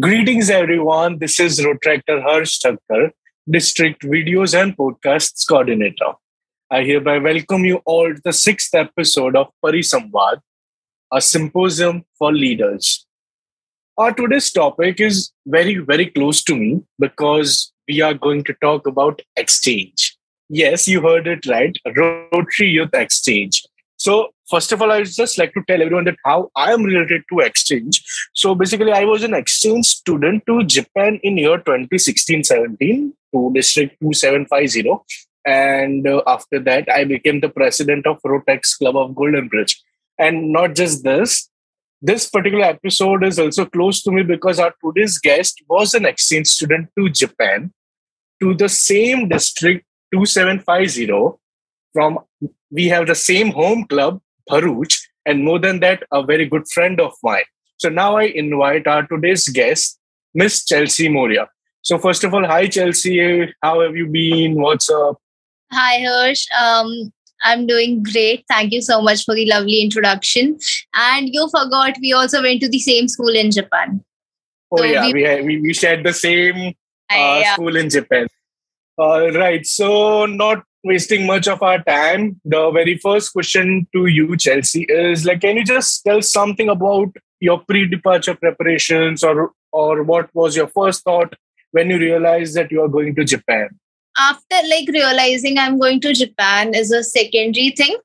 Greetings, everyone. This is Rotaractor Harsh Thakkar, District Videos and Podcasts Coordinator. I hereby welcome you all to the sixth episode of Parisamvad, a symposium for leaders. Our today's topic is very, very close to me because we are going to talk about exchange. Yes, you heard it right, Rotary Youth Exchange. So, first of all, I would just like to tell everyone that how I am related to exchange. So, basically, I was an exchange student to Japan in year 2016-17 to District 2750. And uh, after that, I became the president of Rotex Club of Golden Bridge. And not just this, this particular episode is also close to me because our today's guest was an exchange student to Japan to the same district 2750 from we have the same home club, Bharuch, and more than that, a very good friend of mine. So now I invite our today's guest, Miss Chelsea Moria. So first of all, hi Chelsea, how have you been? What's up? Hi Harsh. Um, I'm doing great. Thank you so much for the lovely introduction. And you forgot we also went to the same school in Japan. Oh so yeah, we, we, we shared the same uh, yeah. school in Japan. All right. So not wasting much of our time, the very first question to you, Chelsea, is like, can you just tell something about your pre-departure preparations, or or what was your first thought when you realized that you are going to Japan? After like realizing I'm going to Japan is a secondary thing,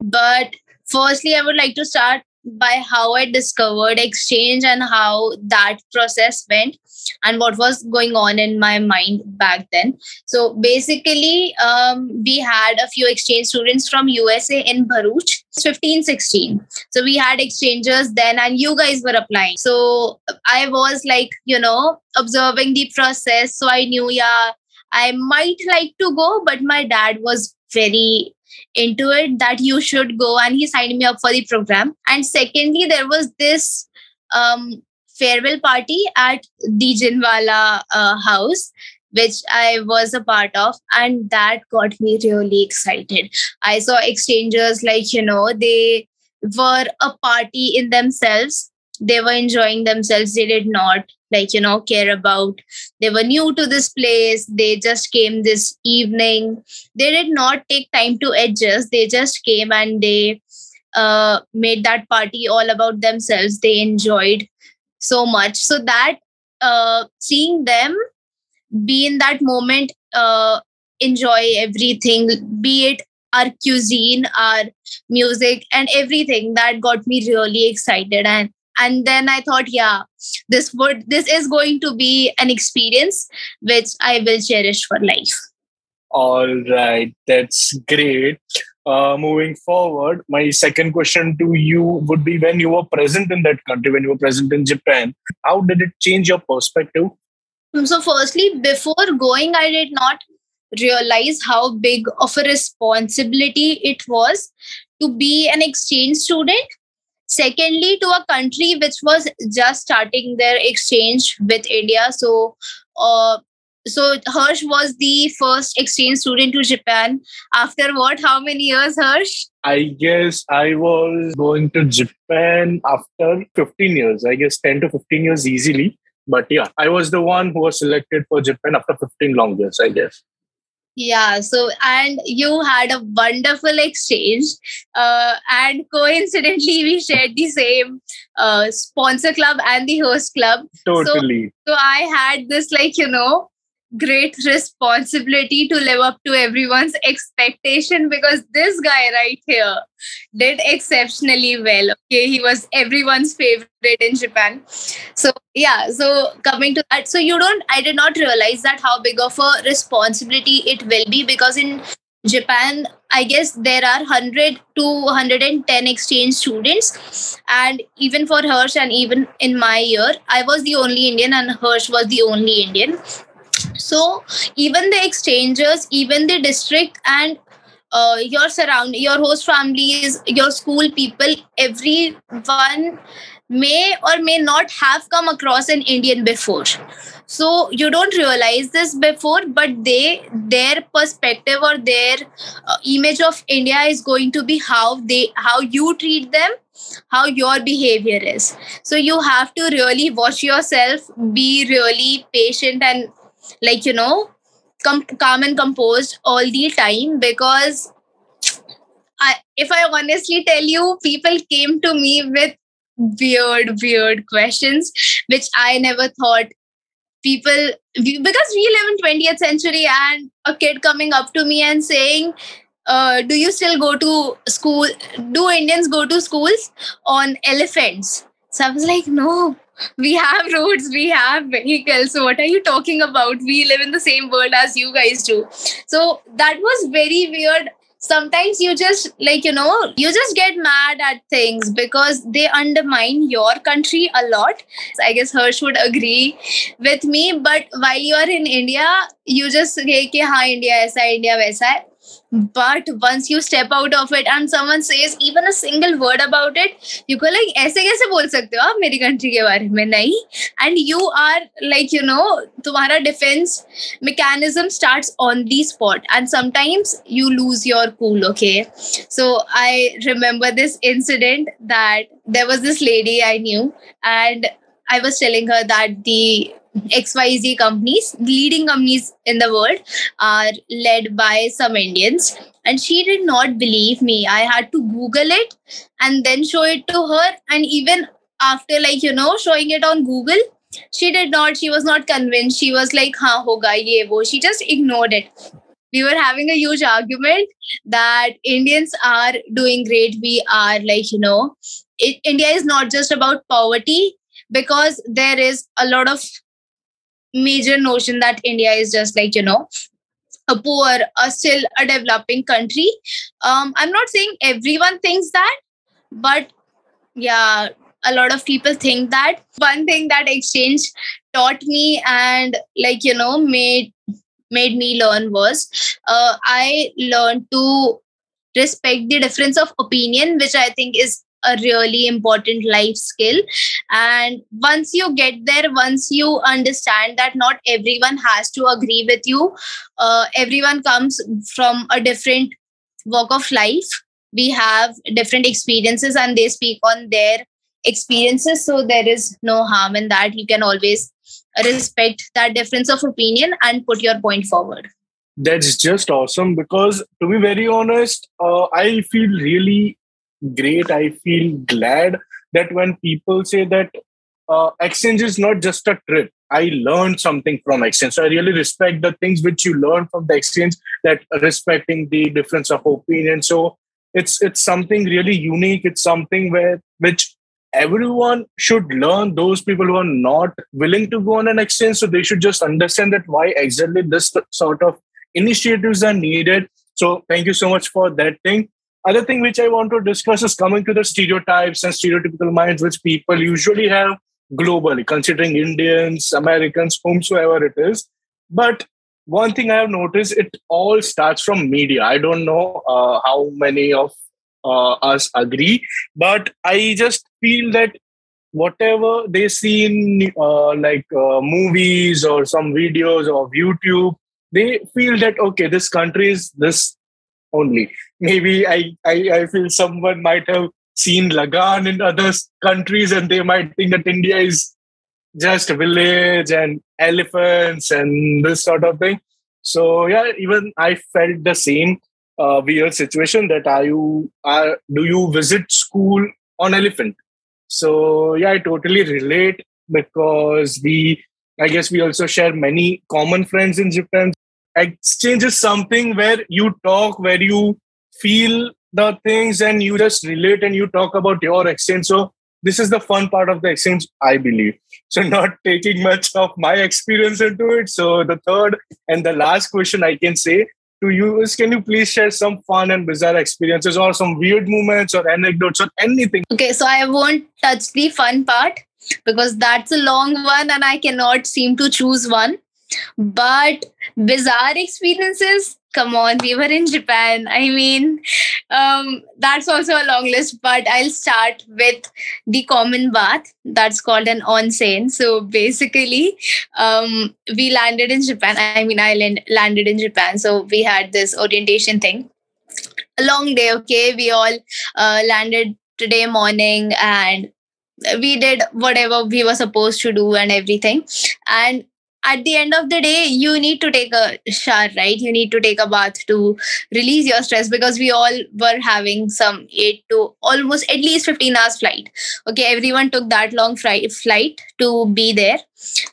but firstly, I would like to start by how I discovered exchange and how that process went and what was going on in my mind back then. So basically, um, we had a few exchange students from USA in Bharuch, 15, 16. So we had exchanges then, and you guys were applying. So I was like, you know, observing the process. So I knew, yeah, I might like to go, but my dad was very into it that you should go and he signed me up for the program and secondly there was this um, farewell party at the Jinwala uh, house which I was a part of, and that got me really excited. I saw exchangers like, you know, they were a party in themselves. They were enjoying themselves. They did not like you know care about they were new to this place they just came this evening they did not take time to adjust they just came and they uh, made that party all about themselves they enjoyed so much so that uh, seeing them be in that moment uh, enjoy everything be it our cuisine our music and everything that got me really excited and and then i thought yeah this would this is going to be an experience which i will cherish for life. All right that's great. Uh, moving forward my second question to you would be when you were present in that country when you were present in japan how did it change your perspective? So firstly before going i did not realize how big of a responsibility it was to be an exchange student secondly to a country which was just starting their exchange with india so uh, so Harsh was the first exchange student to Japan. After what? How many years, Harsh? I guess I was going to Japan after 15 years. I guess 10 to 15 years easily. But yeah, I was the one who was selected for Japan after 15 long years, I guess. Yeah, so and you had a wonderful exchange, uh, and coincidentally, we shared the same uh, sponsor club and the host club. Totally. So, so I had this like you know great responsibility to live up to everyone's expectation because this guy right here did exceptionally well. Okay he was everyone's favorite in japan. So yeah so coming to that so you don't i did not realize that how big of a responsibility it will be because in japan i guess there are 100 to 110 exchange students and even for Harsh and even in my year i was the only indian and Harsh was the only indian so even the exchangers even the district and uh, your surround your host families your school people everyone may or may not have come across an indian before. So you don't realize this before but they their perspective or their uh, image of india is going to be how they how you treat them how your behavior is. So you have to really watch yourself be really patient and like you know com- calm and composed all the time because I, if I honestly tell you, people came to me with weird, weird questions, which I never thought people because we live in 20th century and a kid coming up to me and saying uh, do you still go to school do indians go to schools on elephants? So i was like no we have roads we have vehicles. So what are you talking about? We live in the same world as you guys do. So that was very weird. Sometimes you just like you know you just get mad at things because they undermine your country a lot. I guess Harsh would agree with me but while you are in india you just say ha india aisa india waisa hai but once you step out of it and someone says even a single word about it you go like ऐसे कैसे बोल सकते हो आप मेरी country के बारे में नहीं and you are like you know तुम्हारा defense mechanism starts on the spot and sometimes you lose your cool okay so I remember this incident that there was this lady I knew and I was telling her that the XYZ companies, leading companies in the world, are led by some Indians. And she did not believe me. I had to Google it and then show it to her. And even after, like, you know, showing it on Google, she did not, she was not convinced. She was like, ha, hoga, ye, wo. She just ignored it. We were having a huge argument that Indians are doing great. We are like, you know, it, India is not just about poverty because there is a lot of major notion that India is just like, you know, a poor, a still a developing country. Um, I'm not saying everyone thinks that, but yeah, a lot of people think that. One thing that exchange taught me and like, you know, made made me learn was uh, I learned to respect the difference of opinion, which I think is a really important life skill. And once you get there once you understand that not everyone has to agree with you uh, everyone comes from a different walk of life. We have different experiences and they speak on their experiences. So there is no harm in that. You can always respect that difference of opinion and put your point forward. That's just awesome because to be very honest uh, i feel really great. I feel glad that when people say that uh, exchange is not just a trip, I learned something from exchange. So I really respect the things which you learn from the exchange, that respecting the difference of opinion. So it's it's something really unique. It's something where which everyone should learn. Those people who are not willing to go on an exchange, so they should just understand that why exactly this sort of initiatives are needed. So thank you so much for that thing other thing which I want to discuss is coming to the stereotypes and stereotypical minds which people usually have globally, considering Indians, Americans, whomsoever it is. But one thing I have noticed, it all starts from media. I don't know uh, how many of uh, us agree, but I just feel that whatever they see in uh, like uh, movies or some videos of YouTube, they feel that okay, this country is this only. Maybe I, I, I feel someone might have seen Lagaan in other countries and they might think that India is just a village and elephants and this sort of thing. So yeah, even I felt the same uh, weird situation that are you are do you visit school on elephant? So yeah, I totally relate because we I guess we also share many common friends in Japan exchange is something where you talk where you feel the things and you just relate and you talk about your exchange so this is the fun part of the exchange i believe. So not taking much of my experience into it. So the third and the last question i can say to you is can you please share some fun and bizarre experiences or some weird moments or anecdotes or anything? Okay so i won't touch the fun part because that's a long one and i cannot seem to choose one. But bizarre experiences, come on, we were in Japan. I mean, um, that's also a long list, but I'll start with the common bath that's called an onsen. So basically, um, we landed in Japan. I mean, I landed in Japan. So we had this orientation thing. A long day, okay? We all uh, landed today morning and we did whatever we were supposed to do and everything and at the end of the day you need to take a shower right? You need to take a bath to release your stress because we all were having some 8 to almost at least 15 hours flight. Okay everyone took that long flight flight to be there.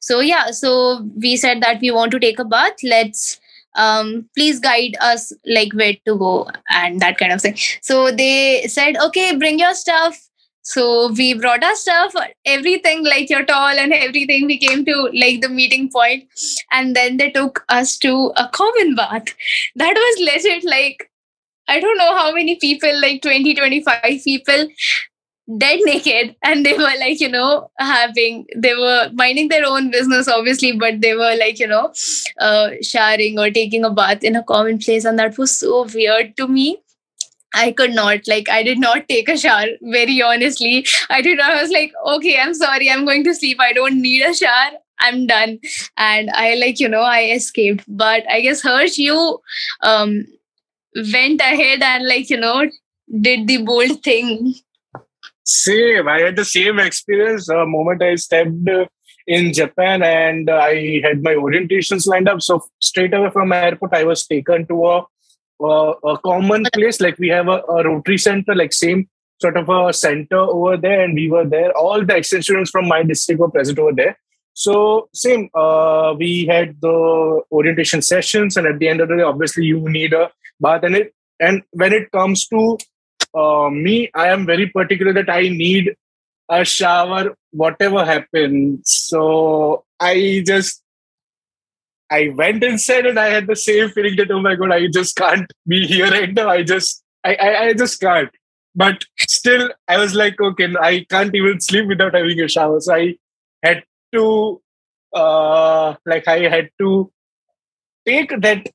So yeah so we said that we want to take a bath. Let's um, please guide us like where to go and that kind of thing. So they said okay bring your stuff so we brought our stuff, everything like your towel and everything. We came to like the meeting point, and then they took us to a common bath. That was legit. Like I don't know how many people, like 20, 25 people, dead naked, and they were like you know having they were minding their own business obviously, but they were like you know uh, showering or taking a bath in a common place, and that was so weird to me I could not, like, I did not take a shower, very honestly. I did not, I was like, okay, I'm sorry, I'm going to sleep. I don't need a shower. I'm done. And I, like, you know, I escaped. But I guess, Harsh, you um, went ahead and, like, you know, did the bold thing. Same. I had the same experience the moment I stepped in Japan and I had my orientations lined up. So straight away from airport, I was taken to a uh, a common place like we have a, a, rotary center like same sort of a center over there and we were there. All the exchange students from my district were present over there. So same uh, we had the orientation sessions and at the end of the day obviously you need a bath and it. And when it comes to uh, me i am very particular that i need a shower whatever happens. So i just I went inside and I had the same feeling that oh my god, I just can't be here right now. I just I, I, I just can't. But still I was like, okay, I can't even sleep without having a shower. So I had to uh like I had to take that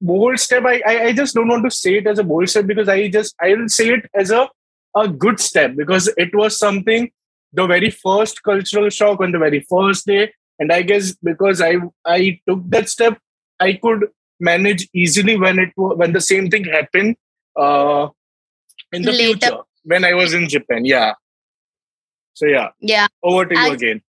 bold step. I, I, I just don't want to say it as a bold step because I just I will say it as a a good step because it was something the very first cultural shock on the very first day and i guess because i i took that step i could manage easily when it when the same thing happened uh in the Later. future when i was in japan yeah. So yeah. Yeah. Over to you again.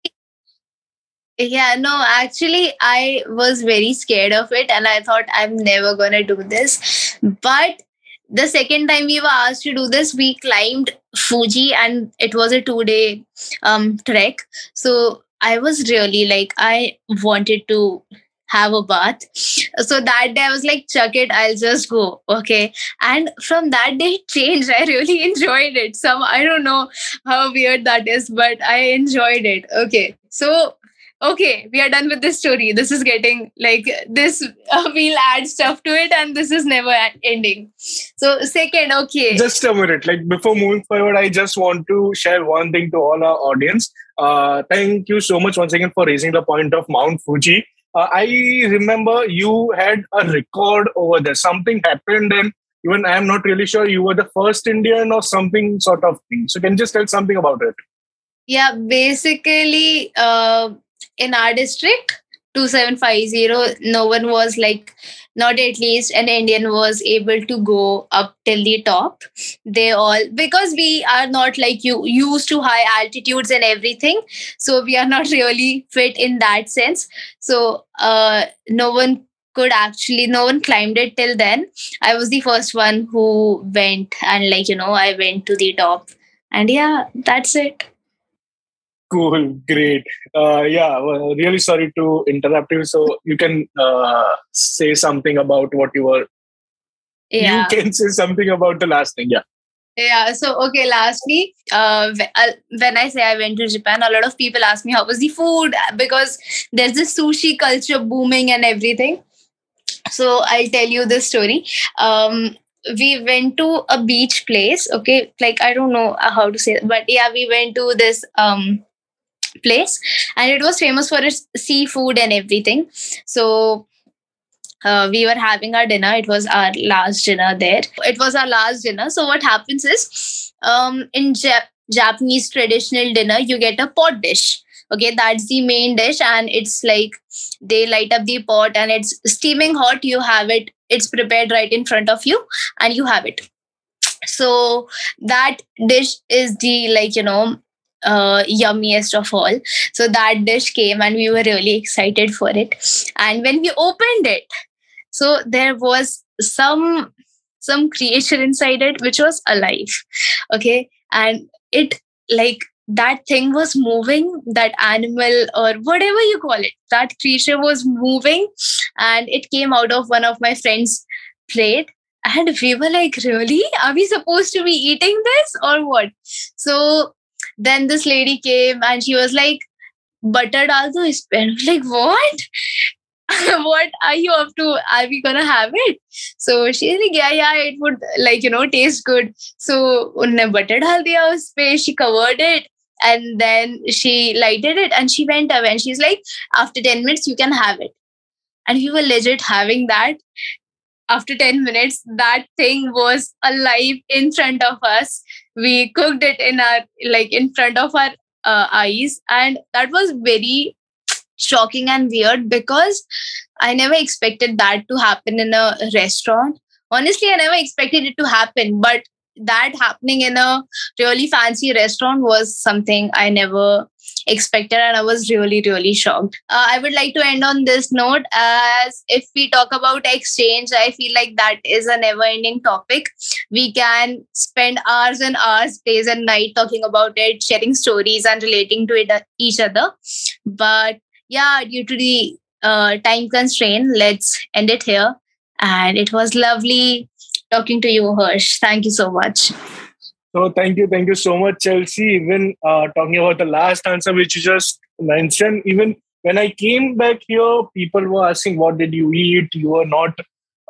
yeah no actually i was very scared of it and i thought i'm never gonna do this. But the second time we were asked to do this we climbed fuji and it was a two day um trek. So I was really like, I wanted to have a bath. So that day I was like, chuck it, I'll just go. Okay. And from that day it changed. I really enjoyed it. Some I don't know how weird that is, but I enjoyed it. Okay. So okay, we are done with this story. This is getting like this. Uh, we'll add stuff to it, and this is never ending. So, second, okay. Just a minute. Like before moving forward, I just want to share one thing to all our audience. Uh, thank you so much once again for raising the point of Mount Fuji. Uh, I remember you had a record over there. Something happened, and even I am not really sure you were the first Indian or something sort of thing. So, can you just tell something about it? Yeah, basically, uh, in our district 2750 no one was like not at least an indian was able to go up till the top. They all because we are not like you used to high altitudes and everything so we are not really fit in that sense. So uh, no one could actually no one climbed it till then. I was the first one who went and like you know i went to the top. And yeah that's it Cool, great. Uh, yeah, well, really sorry to interrupt you. So you can uh, say something about what you were. Yeah. You can say something about the last thing. Yeah. Yeah. So okay. Lastly, uh, uh, when I say I went to Japan, a lot of people ask me how was the food because there's this sushi culture booming and everything. So I'll tell you this story. Um, we went to a beach place okay like i don't know how to say it, but yeah we went to this um place. And it was famous for its seafood and everything. So uh, we were having our dinner. It was our last dinner there. It was our last dinner. So what happens is um, in Jap- japanese traditional dinner you get a pot dish. Okay that's the main dish. And it's like they light up the pot and it's steaming hot. You have it. It's prepared right in front of you and you have it. So that dish is the like you know uh, yummiest of all. So that dish came and we were really excited for it. And when we opened it so there was some some creature inside it which was alive. Okay? And it like that thing was moving that animal or whatever you call it that creature was moving and it came out of one of my friends plate. And we were like really? Are we supposed to be eating this or what? So then this lady came and she was like butter dal do and like what? What are you up to? Are we gonna have it? So she's like yeah yeah it would like you know taste good. So unne butter dal diya uspe she covered it and then she lighted it and she went away and she's like after 10 minutes you can have it. And we were legit having that after 10 minutes that thing was alive in front of us. We cooked it in our like in front of our uh, eyes and that was very shocking and weird because i never expected that to happen in a restaurant. Honestly i never expected it to happen but that happening in a really fancy restaurant was something I never expected and I was really, really shocked. Uh, I would like to end on this note as if we talk about exchange, I feel like that is a never ending topic. We can spend hours and hours, days and night talking about it, sharing stories and relating to it, uh, each other. But yeah, due to the uh, time constraint, let's end it here. And it was lovely talking to you, Harsh. Thank you so much. So thank you, thank you so much, Chelsea. Even uh, talking about the last answer which you just mentioned, even when I came back here, people were asking, "What did you eat?" You were not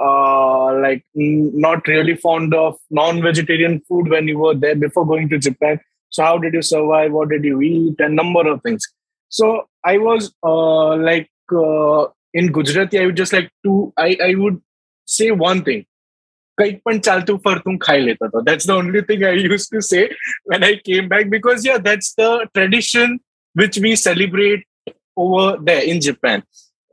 uh, like not really fond of non-vegetarian food when you were there before going to Japan. So how did you survive? What did you eat? A number of things. So I was uh, like uh, in Gujarati. I would just like to. I I would say one thing that's the only thing I used to say when I came back because yeah, that's the tradition which we celebrate over there in Japan.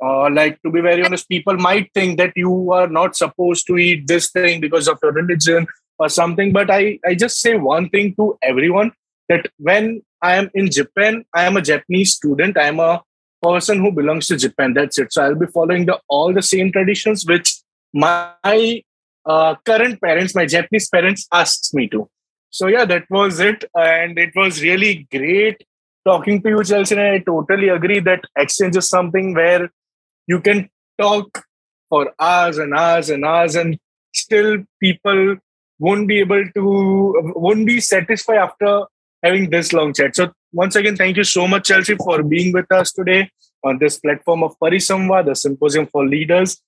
Uh, like to be very honest, people might think that you are not supposed to eat this thing because of your religion or something. But I, I just say one thing to everyone that when I am in Japan, I am a Japanese student. I am a person who belongs to Japan. That's it. So I'll be following the all the same traditions which my uh, current parents, my Japanese parents, asked me to. So yeah, that was it, and it was really great talking to you, Chelsea. I totally agree that exchange is something where you can talk for hours and hours and hours, and still people won't be able to won't be satisfied after having this long chat. So once again, thank you so much, Chelsea, for being with us today on this platform of Parisamva, the symposium for leaders.